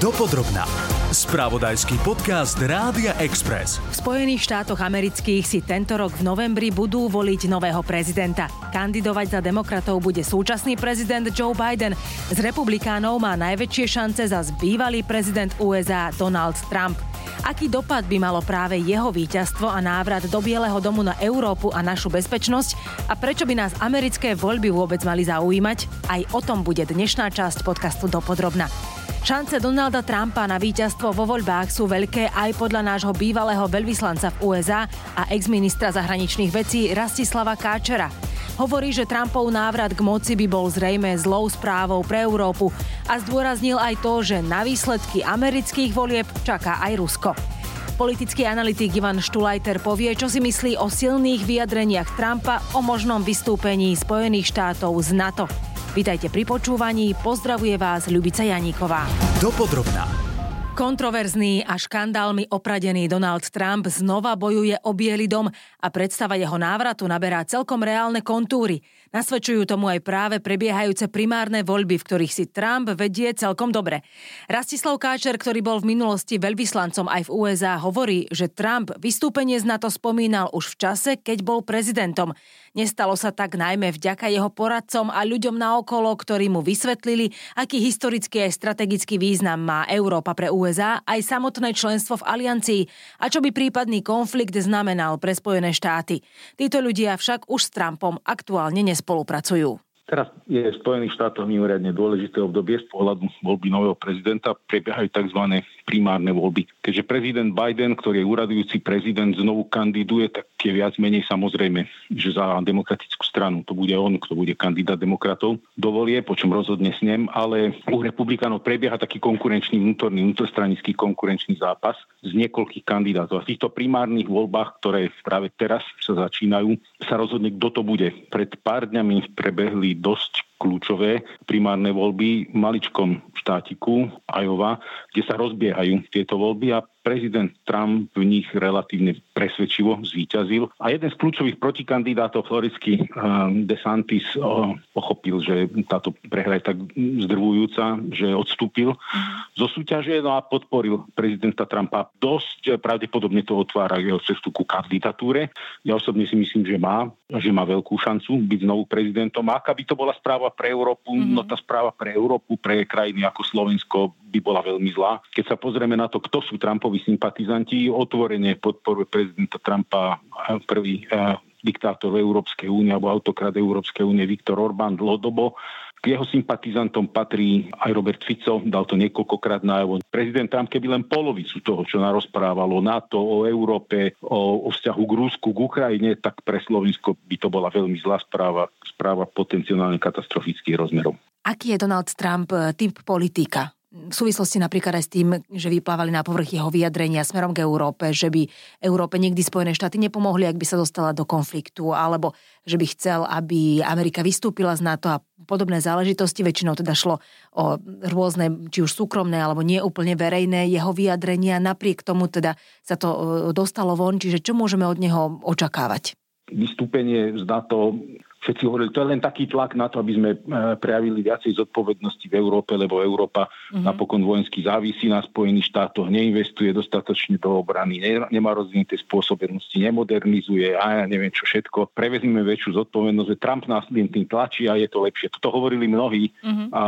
Dopodrobná. Spravodajský podcast Rádia Express. V Spojených štátoch amerických si tento rok v novembri budú voliť nového prezidenta. Kandidovať za demokratov bude súčasný prezident Joe Biden. Z republikánov má najväčšie šance za bývalý prezident USA Donald Trump. Aký dopad by malo práve jeho víťazstvo a návrat do Bieleho domu na Európu a našu bezpečnosť a prečo by nás americké voľby vôbec mali zaujímať? Aj o tom bude dnešná časť podcastu Dopodrobna. Šance Donalda Trumpa na víťazstvo vo voľbách sú veľké aj podľa nášho bývalého veľvyslanca v USA a ex-ministra zahraničných vecí Rastislava Káčera. Hovorí, že Trumpov návrat k moci by bol zrejme zlou správou pre Európu a zdôraznil aj to, že na výsledky amerických volieb čaká aj Rusko. Politický analytik Ivan Štulajter povie, čo si myslí o silných vyjadreniach Trumpa o možnom vystúpení Spojených štátov z NATO. Vítajte pri počúvaní, pozdravuje vás Ľubica Janíková. Dopodrobná. Kontroverzný a škandálmi opradený Donald Trump znova bojuje o Bielý dom a predstava jeho návratu naberá celkom reálne kontúry. Nasvedčujú tomu aj práve prebiehajúce primárne voľby, v ktorých si Trump vedie celkom dobre. Rastislav Káčer, ktorý bol v minulosti veľvyslancom aj v USA, hovorí, že Trump vystúpenie z NATO spomínal už v čase, keď bol prezidentom. Nestalo sa tak najmä vďaka jeho poradcom a ľuďom naokolo, ktorí mu vysvetlili, aký historický aj strategický význam má Európa pre USA aj samotné členstvo v aliancii a čo by prípadný konflikt znamenal pre Spojené štáty. Títo ľudia však už s Trumpom aktuálne nespolupracujú. Teraz je v Spojených štátoch mimoriadne dôležité obdobie z pohľadu voľby nového prezidenta. Prebiehajú tzv. primárne voľby. Keďže prezident Biden, ktorý je úradujúci prezident, znovu kandiduje, tak je viac menej samozrejme, že za demokratickú stranu to bude on, kto bude kandidát demokratov do volie, po čom rozhodne s ním, ale u republikánov prebieha taký konkurenčný vnútorný, vnútrostranický konkurenčný zápas z niekoľkých kandidátov. A v týchto primárnych voľbách, ktoré práve teraz sa začínajú, sa rozhodne, kto to bude. Pred pár dňami prebehli dosť kľúčové primárne voľby v maličkom štátiku Iowa, kde sa rozbiehajú tieto voľby a prezident Trump v nich relatívne presvedčivo zvíťazil. A jeden z kľúčových protikandidátov, floridský ehm, DeSantis, pochopil, že táto prehra je tak zdrvujúca, že odstúpil uh-huh. zo súťaže no a podporil prezidenta Trumpa. Dosť pravdepodobne to otvára jeho cestu ku kandidatúre. Ja osobne si myslím, že má, že má veľkú šancu byť znovu prezidentom. A aká by to bola správa pre Európu, mm-hmm. no tá správa pre Európu, pre krajiny ako Slovensko by bola veľmi zlá. Keď sa pozrieme na to, kto sú Trumpovi sympatizanti, otvorene podporuje prezidenta Trumpa prvý eh, diktátor Európskej únie alebo autokrat Európskej únie Viktor Orbán dlhodobo. K jeho sympatizantom patrí aj Robert Fico, dal to niekoľkokrát najavo. Prezident Trump, keby len polovicu toho, čo narozprávalo o NATO, o Európe, o, o vzťahu k Rusku, k Ukrajine, tak pre Slovensko by to bola veľmi zlá správa, správa potenciálne katastrofických rozmerov. Aký je Donald Trump eh, typ politika? V súvislosti napríklad aj s tým, že vyplávali na povrch jeho vyjadrenia smerom k Európe, že by Európe nikdy Spojené štáty nepomohli, ak by sa dostala do konfliktu, alebo že by chcel, aby Amerika vystúpila z NATO a podobné záležitosti. Väčšinou teda šlo o rôzne, či už súkromné, alebo nie úplne verejné jeho vyjadrenia. Napriek tomu teda sa to e, dostalo von, čiže čo môžeme od neho očakávať? Vystúpenie z NATO všetci hovorili, to je len taký tlak na to, aby sme e, prejavili viacej zodpovednosti v Európe, lebo Európa mm-hmm. napokon vojensky závisí na Spojených štátoch, neinvestuje dostatočne do obrany, nemá rozvinuté spôsobenosti, nemodernizuje a ja neviem čo všetko. Prevezmeme väčšiu zodpovednosť, že Trump nás tým tlačí a je to lepšie. Toto hovorili mnohí, mm-hmm. a,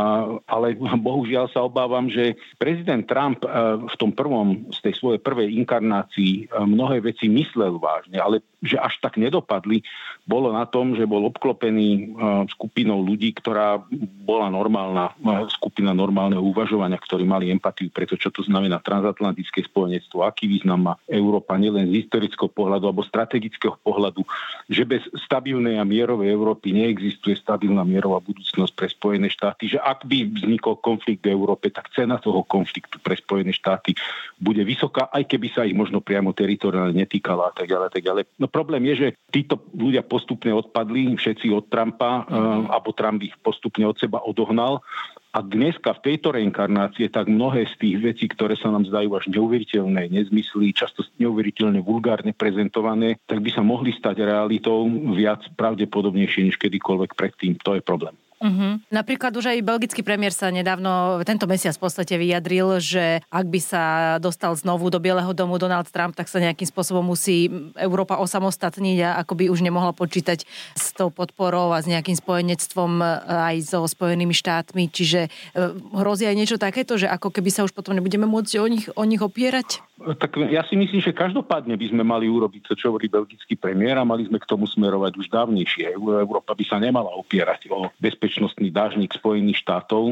ale bohužiaľ sa obávam, že prezident Trump a, e, v tom prvom, z tej svojej prvej inkarnácii a, e, mnohé veci myslel vážne, ale že až tak nedopadli, bolo na tom, že bol obklopený skupinou ľudí, ktorá bola normálna, skupina normálneho uvažovania, ktorí mali empatiu pre to, čo to znamená transatlantické spojenectvo, aký význam má Európa nielen z historického pohľadu alebo strategického pohľadu, že bez stabilnej a mierovej Európy neexistuje stabilná mierová budúcnosť pre Spojené štáty, že ak by vznikol konflikt v Európe, tak cena toho konfliktu pre Spojené štáty bude vysoká, aj keby sa ich možno priamo teritoriálne netýkala a tak ďalej. Tak ďalej. No problém je, že títo ľudia postupne odpadli, všetci od Trumpa, mm-hmm. alebo Trump ich postupne od seba odohnal. A dneska v tejto reinkarnácie tak mnohé z tých vecí, ktoré sa nám zdajú až neuveriteľné, nezmysly, často neuveriteľne vulgárne prezentované, tak by sa mohli stať realitou viac pravdepodobnejšie než kedykoľvek predtým. To je problém. Uh-huh. Napríklad už aj belgický premiér sa nedávno, tento mesiac v podstate vyjadril, že ak by sa dostal znovu do Bieleho domu Donald Trump, tak sa nejakým spôsobom musí Európa osamostatniť a ako by už nemohla počítať s tou podporou a s nejakým spojenectvom e, aj so Spojenými štátmi. Čiže e, hrozí aj niečo takéto, že ako keby sa už potom nebudeme môcť o nich, o nich opierať? Tak ja si myslím, že každopádne by sme mali urobiť to, čo hovorí belgický premiér a mali sme k tomu smerovať už dávnejšie. Európa by sa nemala opierať o bezpečnostný dážnik Spojených štátov.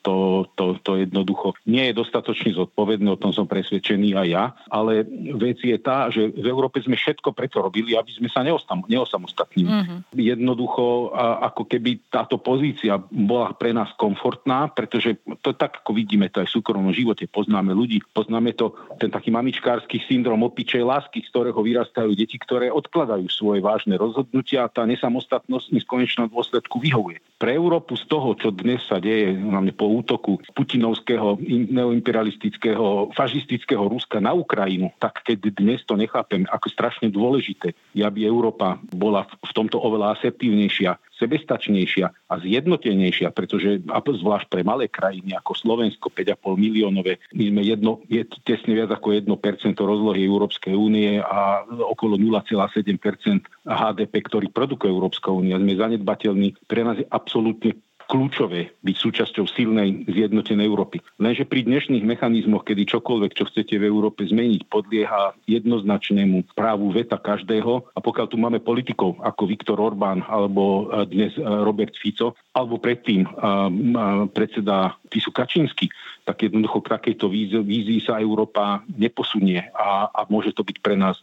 To, to, to jednoducho nie je dostatočne zodpovedné, o tom som presvedčený aj ja. Ale vec je tá, že v Európe sme všetko preto robili, aby sme sa neosamostatnili. Mm-hmm. Jednoducho, ako keby táto pozícia bola pre nás komfortná, pretože to tak, ako vidíme to aj v súkromnom živote, poznáme ľudí, poznáme to, ten taký mamičkársky syndrom opičej lásky, z ktorého vyrastajú deti, ktoré odkladajú svoje vážne rozhodnutia a tá nesamostatnosť v konečnom dôsledku vyhovuje. Pre Európu z toho, čo dnes sa deje hlavne po útoku putinovského neoimperialistického fašistického Ruska na Ukrajinu, tak keď dnes to nechápem ako strašne dôležité, aby Európa bola v tomto oveľa asertívnejšia, sebestačnejšia a zjednotenejšia, pretože zvlášť pre malé krajiny ako Slovensko, 5,5 miliónové, my sme jedno, je tesne viac ako 1% rozlohy Európskej únie a okolo 0,7% HDP, ktorý produkuje Európska únia. Sme zanedbateľní. Pre nás je absolútne kľúčové byť súčasťou silnej zjednotenej Európy. Lenže pri dnešných mechanizmoch, kedy čokoľvek, čo chcete v Európe zmeniť, podlieha jednoznačnému právu veta každého a pokiaľ tu máme politikov ako Viktor Orbán alebo e, dnes e, Robert Fico, alebo predtým e, predseda Tisu Kačínsky, tak jednoducho k takejto vízii sa Európa neposunie a, a môže to byť pre nás,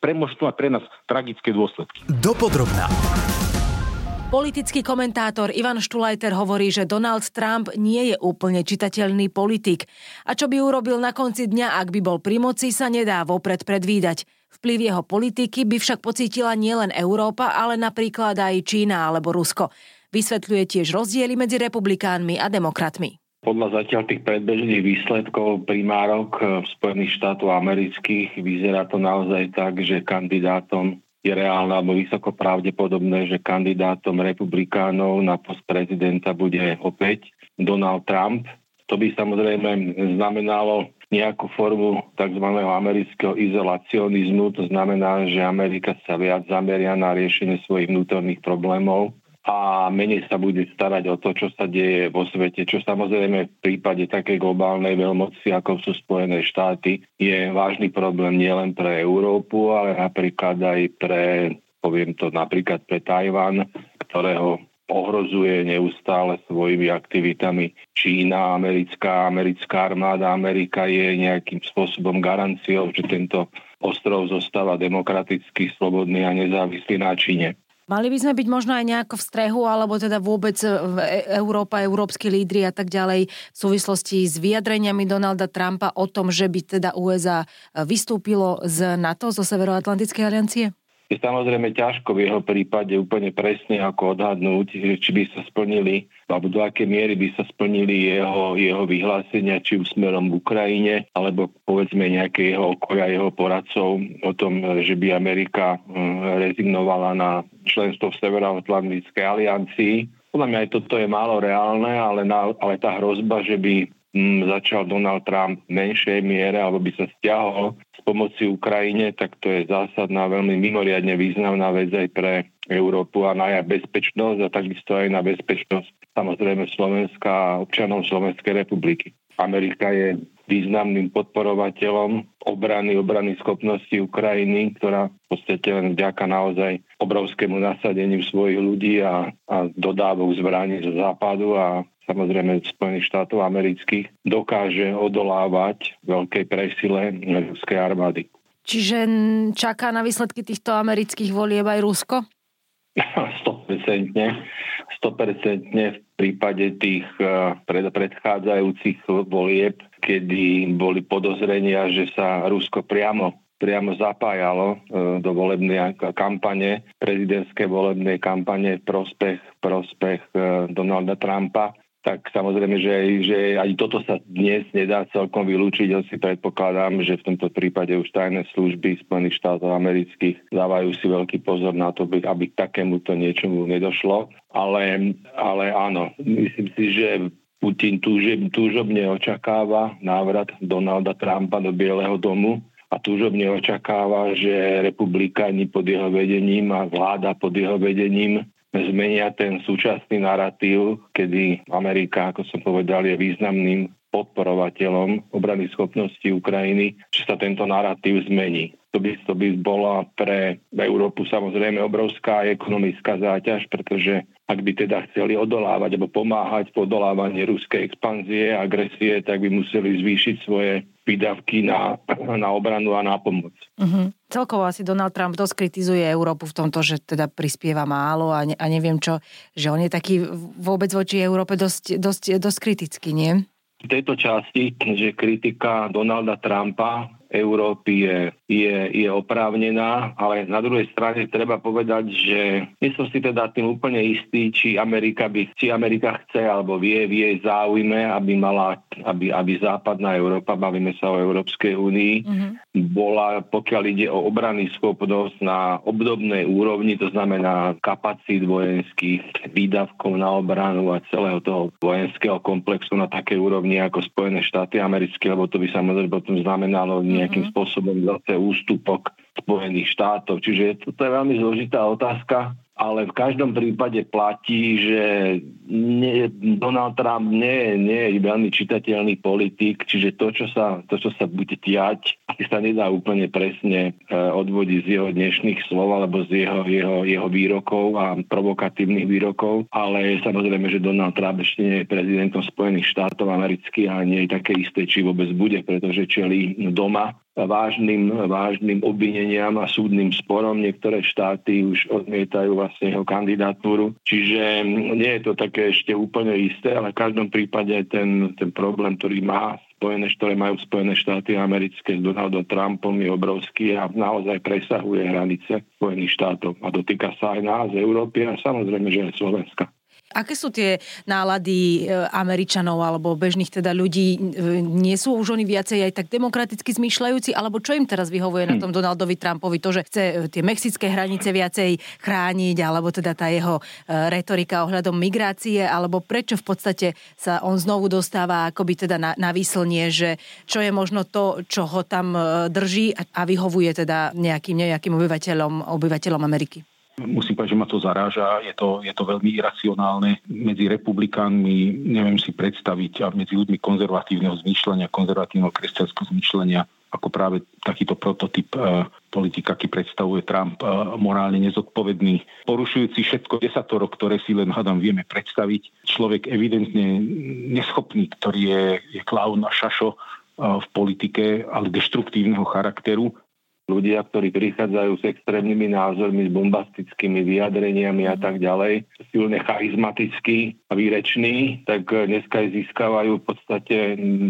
pre, môže to mať pre nás tragické dôsledky. Dopodrobná. Politický komentátor Ivan Štulajter hovorí, že Donald Trump nie je úplne čitateľný politik. A čo by urobil na konci dňa, ak by bol pri moci, sa nedá vopred predvídať. Vplyv jeho politiky by však pocítila nielen Európa, ale napríklad aj Čína alebo Rusko. Vysvetľuje tiež rozdiely medzi republikánmi a demokratmi. Podľa zatiaľ tých predbežných výsledkov primárok v Spojených štátoch amerických vyzerá to naozaj tak, že kandidátom je reálne alebo vysoko pravdepodobné, že kandidátom republikánov na post prezidenta bude opäť Donald Trump. To by samozrejme znamenalo nejakú formu tzv. amerického izolacionizmu. To znamená, že Amerika sa viac zameria na riešenie svojich vnútorných problémov a menej sa bude starať o to, čo sa deje vo svete, čo samozrejme v prípade takej globálnej veľmoci, ako sú Spojené štáty, je vážny problém nielen pre Európu, ale napríklad aj pre, poviem to napríklad pre Tajvan, ktorého ohrozuje neustále svojimi aktivitami Čína, americká, americká armáda. Amerika je nejakým spôsobom garanciou, že tento ostrov zostáva demokraticky, slobodný a nezávislý na Číne. Mali by sme byť možno aj nejako v strehu, alebo teda vôbec e, Európa, európsky lídry a tak ďalej v súvislosti s vyjadreniami Donalda Trumpa o tom, že by teda USA vystúpilo z NATO, zo Severoatlantickej aliancie? Je samozrejme ťažko v jeho prípade úplne presne ako odhadnúť, či by sa splnili, alebo do akej miery by sa splnili jeho, jeho vyhlásenia, či už smerom k Ukrajine, alebo povedzme nejaké jeho okolia, jeho poradcov o tom, že by Amerika hm, rezignovala na členstvo v Severoatlantickej aliancii. Podľa mňa aj toto je málo reálne, ale, na, ale tá hrozba, že by hm, začal Donald Trump v menšej miere alebo by sa stiahol pomoci Ukrajine, tak to je zásadná, veľmi mimoriadne významná vec aj pre Európu a na jej bezpečnosť a takisto aj na bezpečnosť samozrejme Slovenska a občanov Slovenskej republiky. Amerika je významným podporovateľom obrany, obrany schopnosti Ukrajiny, ktorá v podstate len vďaka naozaj obrovskému nasadeniu svojich ľudí a, a dodávok zbraní zo západu a samozrejme Spojených štátov amerických, dokáže odolávať veľkej presile ruskej armády. Čiže čaká na výsledky týchto amerických volieb aj Rusko? 100%. 100% v prípade tých eh, pred, predchádzajúcich volieb, kedy boli podozrenia, že sa Rusko priamo priamo zapájalo eh, do volebnej kampane, prezidentské volebnej kampane v prospech, prospech eh, Donalda Trumpa tak samozrejme, že, že ani toto sa dnes nedá celkom vylúčiť, si predpokladám, že v tomto prípade už tajné služby Spojených štátov amerických dávajú si veľký pozor na to, aby k takémuto niečomu nedošlo. Ale, ale áno, myslím si, že Putin túžobne očakáva návrat Donalda Trumpa do Bieleho domu a túžobne očakáva, že republikáni pod jeho vedením a vláda pod jeho vedením zmenia ten súčasný narratív, kedy Amerika, ako som povedal, je významným podporovateľom obrany schopnosti Ukrajiny, že sa tento narratív zmení. To by, to by bola pre Európu samozrejme obrovská ekonomická záťaž, pretože ak by teda chceli odolávať alebo pomáhať v odolávaní ruskej expanzie a agresie, tak by museli zvýšiť svoje výdavky na, na obranu a na pomoc. Uh-huh. Celkovo asi Donald Trump dosť kritizuje Európu v tomto, že teda prispieva málo a, ne, a neviem čo, že on je taký vôbec voči Európe dosť, dosť, dosť kritický, nie? V tejto časti, že kritika Donalda Trumpa Európy je, je, je oprávnená, ale na druhej strane treba povedať, že nie som si teda tým úplne istý, či Amerika, by, či Amerika chce alebo vie v jej záujme, aby mala, aby, aby západná Európa, bavíme sa o Európskej únii, mm-hmm. bola, pokiaľ ide o obrany schopnosť na obdobnej úrovni, to znamená kapacít vojenských výdavkov na obranu a celého toho vojenského komplexu na takej úrovni ako Spojené štáty americké, lebo to by samozrejme potom znamenalo nejakým mm-hmm. spôsobom zase ústupok Spojených štátov. Čiže toto je veľmi zložitá otázka ale v každom prípade platí, že nie, Donald Trump nie, nie je veľmi čitateľný politik, čiže to, čo sa, to, čo sa bude tiať, sa nedá úplne presne e, odvodiť z jeho dnešných slov alebo z jeho, jeho, jeho výrokov a provokatívnych výrokov, ale samozrejme, že Donald Trump ešte nie je prezidentom Spojených štátov amerických a nie je také isté, či vôbec bude, pretože čeli doma vážnym, vážnym obvineniam a súdnym sporom. Niektoré štáty už odmietajú vlastne jeho kandidatúru. Čiže nie je to také ešte úplne isté, ale v každom prípade ten, ten problém, ktorý má Spojené, ktoré majú Spojené štáty americké s Donaldom Trumpom je obrovský a naozaj presahuje hranice Spojených štátov a dotýka sa aj nás, Európy a samozrejme, že aj Slovenska. Aké sú tie nálady e, Američanov alebo bežných teda ľudí? E, nie sú už oni viacej aj tak demokraticky zmýšľajúci? Alebo čo im teraz vyhovuje na hm. tom Donaldovi Trumpovi? To, že chce e, tie mexické hranice viacej chrániť, alebo teda tá jeho retorika ohľadom migrácie, alebo prečo v podstate sa on znovu dostáva akoby teda na, na výslnie, že čo je možno to, čo ho tam drží a vyhovuje teda nejakým, nejakým obyvateľom, obyvateľom Ameriky? Musím povedať, že ma to zaráža. Je to, je to veľmi iracionálne. Medzi republikánmi neviem si predstaviť a medzi ľuďmi konzervatívneho zmýšľania, konzervatívneho kresťanského zmýšľania, ako práve takýto prototyp e, politika, aký predstavuje Trump, e, morálne nezodpovedný, porušujúci všetko desatoro, ktoré si len hádam vieme predstaviť. Človek evidentne neschopný, ktorý je, je klaun a šašo e, v politike, ale deštruktívneho charakteru ľudia, ktorí prichádzajú s extrémnymi názormi, s bombastickými vyjadreniami a tak ďalej, silne charizmatickí a výreční, tak dneska získavajú v podstate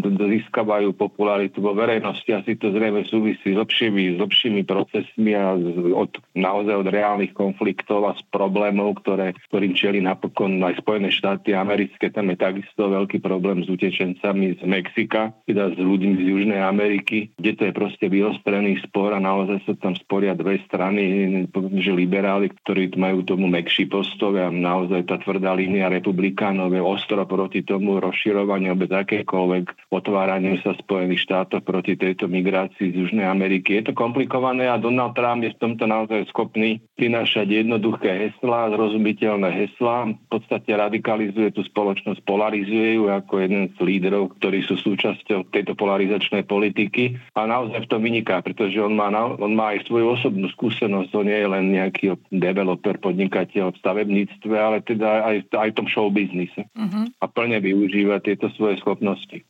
získavajú popularitu vo verejnosti. Asi to zrejme súvisí s lepšími, s lepšími procesmi a od, naozaj od reálnych konfliktov a z problémov, ktoré, ktorým čeli napokon aj Spojené štáty americké. Tam je takisto veľký problém s utečencami z Mexika, teda s ľuďmi z Južnej Ameriky, kde to je proste vyostrený spor a naozaj sa tam sporia dve strany, že liberáli, ktorí majú tomu mekší postoj a naozaj tá tvrdá línia republikánov je ostro proti tomu rozširovaniu bez akékoľvek otváraniu sa Spojených štátov proti tejto migrácii z Južnej Ameriky. Je to komplikované a Donald Trump je v tomto naozaj schopný prinášať jednoduché heslá, zrozumiteľné heslá, v podstate radikalizuje tú spoločnosť, polarizuje ju ako jeden z líderov, ktorí sú súčasťou tejto polarizačnej politiky a naozaj v tom vyniká, pretože on má on má aj svoju osobnú skúsenosť, on nie je len nejaký developer, podnikateľ v stavebníctve, ale teda aj, aj v tom show biznise. Uh-huh. A plne využíva tieto svoje schopnosti.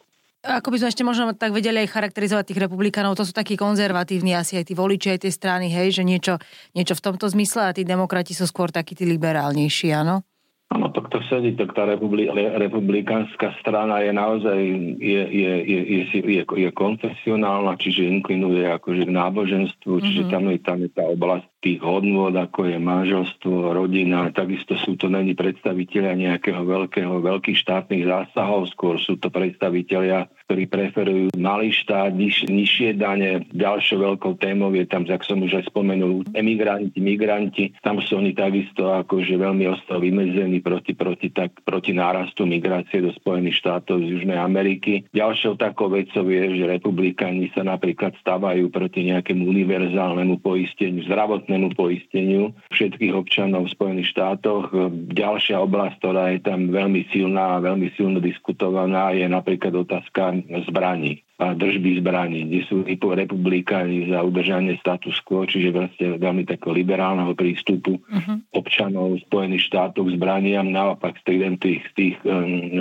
Ako by sme ešte možno tak vedeli aj charakterizovať tých republikánov, to sú takí konzervatívni asi aj tí voliči, aj tie strany, hej, že niečo, niečo v tomto zmysle a tí demokrati sú skôr takí tí liberálnejší, áno? Áno, tak to sedí, tak tá republi- republikánska strana je naozaj je, je, je, je, je, je konfesionálna, čiže inklinuje akože k náboženstvu, mm-hmm. čiže tam je, tam je tá oblasť tých hodnôt, ako je manželstvo, rodina, takisto sú to není predstaviteľia nejakého veľkého, veľkých štátnych zásahov, skôr sú to predstaviteľia, ktorí preferujú malý štát, niž, nižšie dane. Ďalšou veľkou témou je tam, jak som už aj spomenul, emigranti, migranti. Tam sú oni takisto akože veľmi ostro vymedzení proti, proti, tak, proti nárastu migrácie do Spojených štátov z Južnej Ameriky. Ďalšou takou vecou je, že republikáni sa napríklad stávajú proti nejakému univerzálnemu poisteniu, zdravotnému poisteniu všetkých občanov v Spojených štátoch. Ďalšia oblasť, ktorá je tam veľmi silná a veľmi silno diskutovaná, je napríklad otázka zbraní držby zbraní, kde sú republikáni za udržanie status quo, čiže vlastne veľmi takého liberálneho prístupu uh-huh. občanov Spojených štátov k zbraniam, naopak z tých, z tých um,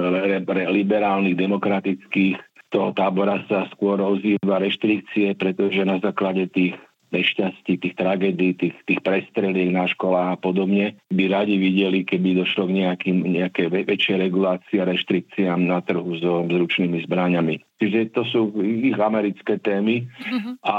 liberálnych, demokratických toho tábora sa skôr ozýva reštrikcie, pretože na základe tých nešťastí, tých tragédií, tých, tých prestreliek na školách a podobne, by radi videli, keby došlo k nejakým, nejaké väčšie regulácii a reštrikciám na trhu so zručnými zbraniami. Čiže to sú ich americké témy. Uh-huh. a,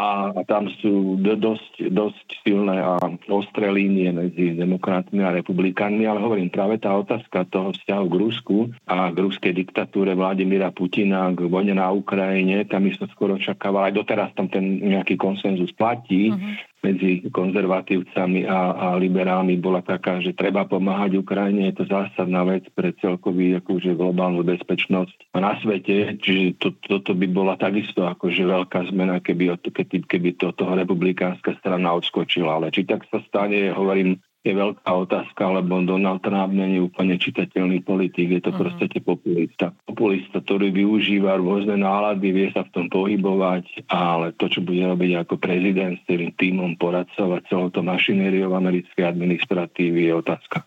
tam sú dosť, dosť silné a ostré línie medzi demokratmi a republikánmi, ale hovorím práve tá otázka toho vzťahu k Rusku a k ruskej diktatúre Vladimíra Putina k vojne na Ukrajine, tam by som skoro očakával, aj doteraz tam ten nejaký konsenzus platí, uh-huh medzi konzervatívcami a, a liberálmi bola taká, že treba pomáhať Ukrajine, je to zásadná vec pre celkový akože globálnu bezpečnosť na svete, čiže to, toto by bola takisto akože veľká zmena, keby, keby, keby to republikánska strana odskočila. Ale či tak sa stane, hovorím, je veľká otázka, lebo Donald Trump není úplne čitateľný politik, je to uh-huh. proste populista. Populista, ktorý využíva rôzne nálady, vie sa v tom pohybovať, ale to, čo bude robiť ako prezident s tým týmom poradcovať celou to mašinériou americkej administratívy, je otázka.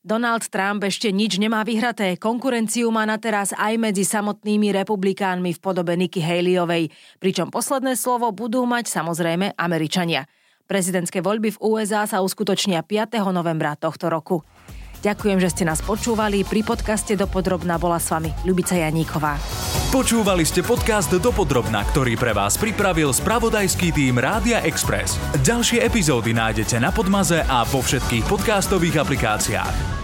Donald Trump ešte nič nemá vyhraté. Konkurenciu má na teraz aj medzi samotnými republikánmi v podobe Nikki Haleyovej, pričom posledné slovo budú mať samozrejme Američania. Prezidentské voľby v USA sa uskutočnia 5. novembra tohto roku. Ďakujem, že ste nás počúvali. Pri podcaste Dopodrobná bola s vami Ľubica Janíková. Počúvali ste podcast Dopodrobná, ktorý pre vás pripravil spravodajský tým Rádia Express. Ďalšie epizódy nájdete na Podmaze a vo všetkých podcastových aplikáciách.